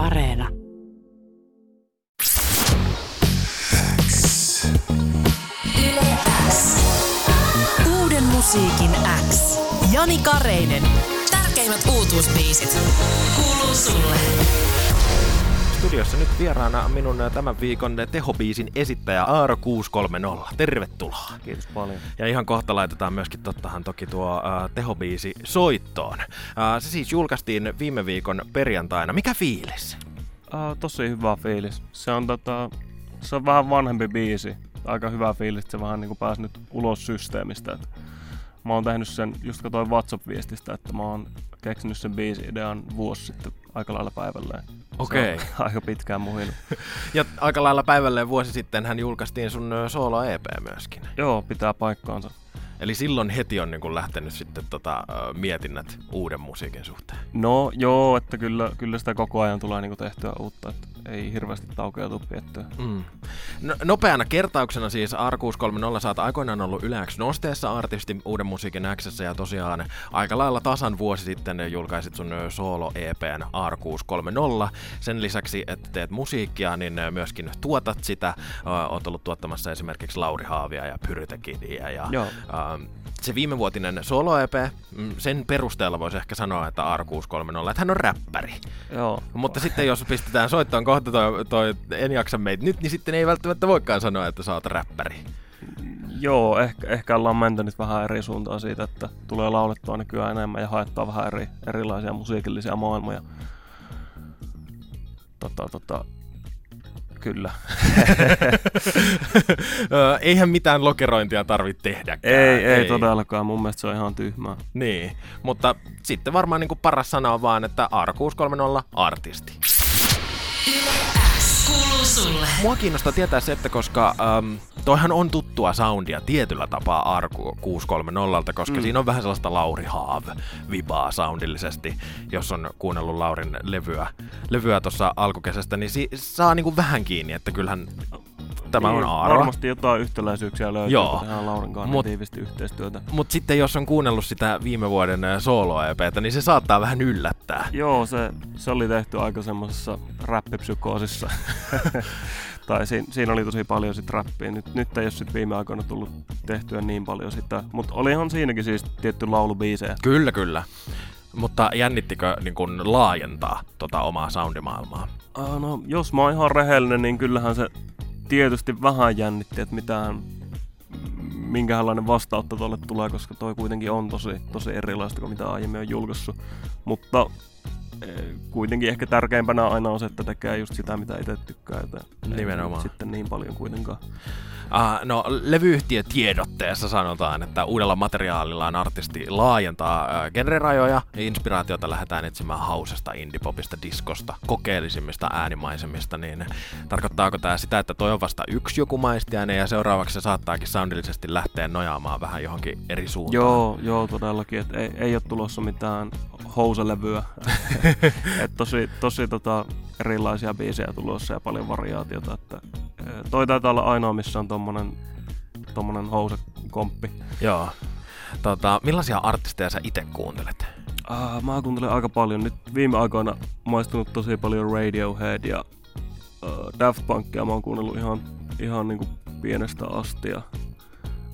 Areena. Uuden musiikin X. Jani Kareinen. Tärkeimmät uutuusbiisit. Kuuluu sulle. Studiossa nyt vieraana minun tämän viikon tehobiisin esittäjä Aaro 630. Tervetuloa. Kiitos paljon. Ja ihan kohta laitetaan myöskin tottahan toki tuo uh, tehobiisi soittoon. Uh, se siis julkaistiin viime viikon perjantaina. Mikä fiilis? Uh, tosi hyvä fiilis. Se on, tota, se on vähän vanhempi biisi. Aika hyvä fiilis, että se vähän niin pääsi nyt ulos systeemistä. Et mä oon tehnyt sen, just katsoin WhatsApp-viestistä, että mä oon keksinyt sen biisi-idean vuosi sitten aika lailla päivälleen. Okei. Okay. aika pitkään muhinut. ja aika lailla päivälleen vuosi sitten hän julkaistiin sun solo-EP myöskin. Joo, pitää paikkaansa. Eli silloin heti on niin kuin lähtenyt sitten tota, mietinnät uuden musiikin suhteen. No joo, että kyllä, kyllä sitä koko ajan tulee niin kuin tehtyä uutta. Että ei hirveästi taukoja tuu piettyä. Mm. No, nopeana kertauksena siis R630 saat aikoinaan ollut yleäksi nosteessa artisti uuden musiikin Xssä ja tosiaan aika lailla tasan vuosi sitten julkaisit sun solo EPn R630. Sen lisäksi, että teet musiikkia, niin myöskin tuotat sitä. Oot ollut tuottamassa esimerkiksi Lauri Haavia ja Pyrytekidiä ja Joo. Uh, se viimevuotinen solo-EP, mm, sen perusteella voisi ehkä sanoa, että R630, että hän on räppäri. Joo. Mutta sitten jos pistetään soittoon kohta toi, toi En jaksa meitä nyt, niin sitten ei välttämättä voikaan sanoa, että sä oot räppäri. Joo, ehkä, ehkä ollaan menty nyt vähän eri suuntaan siitä, että tulee laulettua nykyään enemmän ja haettua vähän eri, erilaisia musiikillisia maailmoja. Tota, tota, Kyllä. Eihän mitään lokerointia tarvitse tehdä. Ei, ei, ei todellakaan. Mun mielestä se on ihan tyhmää. Niin, mutta sitten varmaan niin kuin paras sana on vaan, että R630 artisti kuuluu sulle. Mua kiinnostaa tietää se, että koska ähm, toihan on tuttua soundia tietyllä tapaa Arku 630, koska mm. siinä on vähän sellaista Lauri Haav-vibaa soundillisesti. Jos on kuunnellut Laurin levyä, levyä tuossa alkukesästä, niin si- saa niinku vähän kiinni, että kyllähän tämä niin, on Aaro. Varmasti jotain yhtäläisyyksiä löytyy, Joo. kun tehdään Laurin kanssa mut, tiivisti yhteistyötä. Mutta sitten jos on kuunnellut sitä viime vuoden solo EPtä, niin se saattaa vähän yllättää. Joo, se, se oli tehty aika semmoisessa räppipsykoosissa. tai siinä, siinä, oli tosi paljon sit rappia. Nyt, nyt ei ole sit viime aikoina tullut tehtyä niin paljon sitä. Mutta olihan siinäkin siis tietty laulubiisejä. Kyllä, kyllä. Mutta jännittikö niin kun laajentaa tota omaa soundimaailmaa? Uh, no, jos mä oon ihan rehellinen, niin kyllähän se tietysti vähän jännitti, että mitään, minkälainen vastautta tuolle tulee, koska toi kuitenkin on tosi, tosi erilaista kuin mitä aiemmin on julkaissut. Mutta kuitenkin ehkä tärkeimpänä aina on se, että tekee just sitä, mitä itse tykkää. Että Nimenomaan. Sitten niin paljon kuitenkaan. Uh, no, levyyhtiötiedotteessa sanotaan, että uudella materiaalillaan artisti laajentaa uh, genrerajoja ja inspiraatiota lähdetään etsimään hausesta, indipopista, diskosta, kokeellisimmista äänimaisemista, niin tarkoittaako tämä sitä, että toi on vasta yksi joku maistiaine ja seuraavaksi se saattaakin soundillisesti lähteä nojaamaan vähän johonkin eri suuntaan? Joo, joo todellakin, että ei, ei ole tulossa mitään houselevyä. et tosi tosi tota, erilaisia biisejä tulossa ja paljon variaatiota, että toi taitaa olla ainoa, missä on tommonen, tommonen housekomppi. Joo. Tota, millaisia artisteja sä itse kuuntelet? Uh, mä kuuntelen aika paljon. Nyt viime aikoina maistunut tosi paljon Radiohead ja uh, Daft Punkia mä oon kuunnellut ihan, ihan niinku pienestä asti ja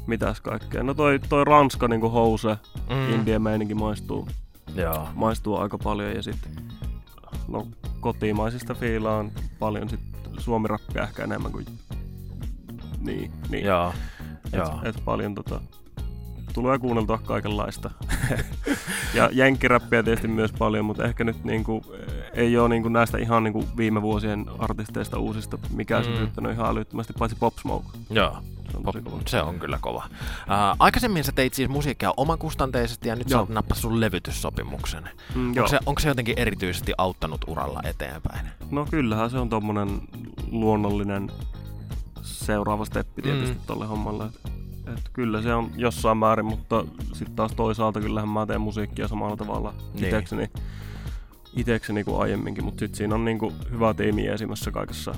mitäs kaikkea. No toi, toi Ranska niinku house, mm. indie meininki maistuu, Joo. maistuu aika paljon ja sitten no, kotimaisista fiilaan paljon sit suomirappia ehkä enemmän kuin... Niin, niin. Joo. Et, Joo. et paljon tota, tulee kuunneltua kaikenlaista. ja jenkkiräppiä tietysti myös paljon, mutta ehkä nyt niinku, ei ole niinku näistä ihan niinku viime vuosien artisteista uusista mikään mm. sytyttänyt ihan älyttömästi, paitsi Pop Smoke. Joo. Se on, Pop, kova. se on kyllä kova. Uh, aikaisemmin sä teit siis musiikkia omakustanteisesti ja nyt joo. sä nappas sun levytyssopimuksen. Mm, onko, se, onko se jotenkin erityisesti auttanut uralla eteenpäin? No kyllähän se on tommonen luonnollinen seuraava steppi tietysti mm. tolle hommalle. Et kyllä se on jossain määrin, mutta sitten taas toisaalta kyllähän mä teen musiikkia samalla tavalla niin. itekseni, itekseni kuin aiemminkin, mutta sitten siinä on niinku hyvä tiimi esimerkiksi kaikessa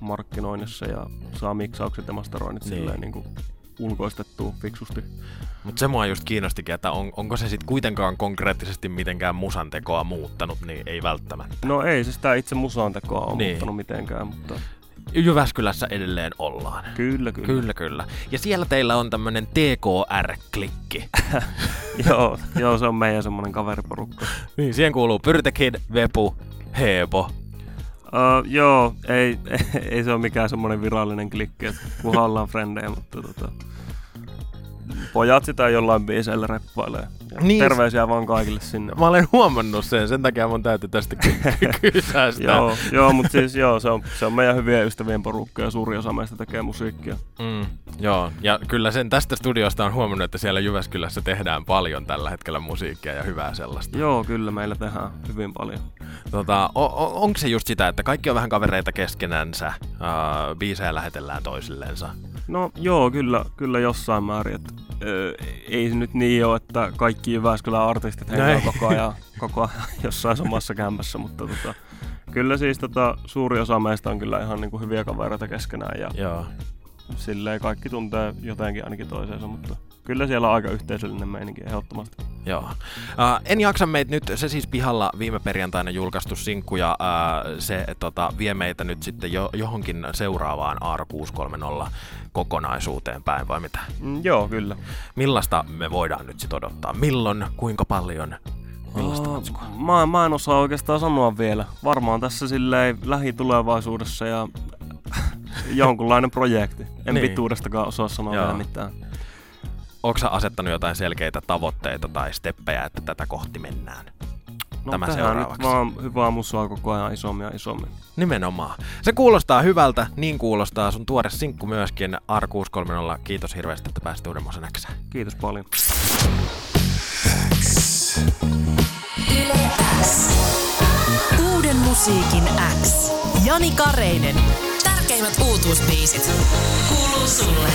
markkinoinnissa ja saa miksaukset ja masteroinnit niin. silleen niinku ulkoistettua fiksusti. Mutta se mua just kiinnostikin, että on, onko se sitten kuitenkaan konkreettisesti mitenkään musantekoa muuttanut, niin ei välttämättä. No ei se sitä itse musantekoa ole Niin. muuttanut mitenkään, mutta Jyväskylässä edelleen ollaan. kyllä, kyllä. Kyllä, kyllä. Ja siellä teillä on tämmönen TKR-klikki. joo, joo, se on meidän semmonen kaveriporukka. niin, siihen kuuluu Pyrtekid, Vepu, Heepo. Uh, joo, ei, ei se ole mikään semmoinen virallinen klikki, että kunhan ollaan frendejä, mutta tota, pojat sitä jollain biiseillä reppailee. Niin. Terveisiä vaan kaikille sinne. Mä olen huomannut sen, sen takia mun täytyy tästä ky- kysyä joo, joo mutta siis joo, se on, se on meidän hyvien ystävien porukka ja suuri osa meistä tekee musiikkia. Mm, joo, ja kyllä sen tästä studiosta on huomannut, että siellä Jyväskylässä tehdään paljon tällä hetkellä musiikkia ja hyvää sellaista. Joo, kyllä meillä tehdään hyvin paljon. Tota, o- o- onko se just sitä, että kaikki on vähän kavereita keskenänsä, uh, biisejä lähetellään toisillensa? No joo, kyllä, kyllä jossain määrin. Et, ö, ei se nyt niin ole, että kaikki Jyväskylän artistit No hengaa koko ajan, koko ajan jossain samassa kämpässä, mutta tota, kyllä siis tota, suuri osa meistä on kyllä ihan niinku hyviä kavereita keskenään ja Joo. silleen kaikki tuntee jotenkin ainakin toisensa, mutta kyllä siellä on aika yhteisöllinen meininki ehdottomasti. Joo. Uh, en jaksa meitä nyt, se siis pihalla viime perjantaina julkaistu sinkku ja uh, se tota, vie meitä nyt sitten jo, johonkin seuraavaan AR630 kokonaisuuteen päin vai mitä? Mm, joo, kyllä. Millaista me voidaan nyt sitten odottaa? Milloin, kuinka paljon, millaista matskua? mä, mä en osaa oikeastaan sanoa vielä. Varmaan tässä silleen lähitulevaisuudessa ja jonkunlainen projekti. En Niin. niin. pituudestakaan osaa sanoa Joo. vielä mitään. Onko sä asettanut jotain selkeitä tavoitteita tai steppejä, että tätä kohti mennään? No Tämä seuraavaksi. nyt vaan hyvää musaa koko ajan isommin ja isommin. Nimenomaan. Se kuulostaa hyvältä, niin kuulostaa sun tuore sinkku myöskin R630. Kiitos hirveästi, että pääsit uudemman näksään. Kiitos paljon. Uuden musiikin X. Jani Kareinen. Tärkeimmät uutuusbiisit. Kuuluu sulle.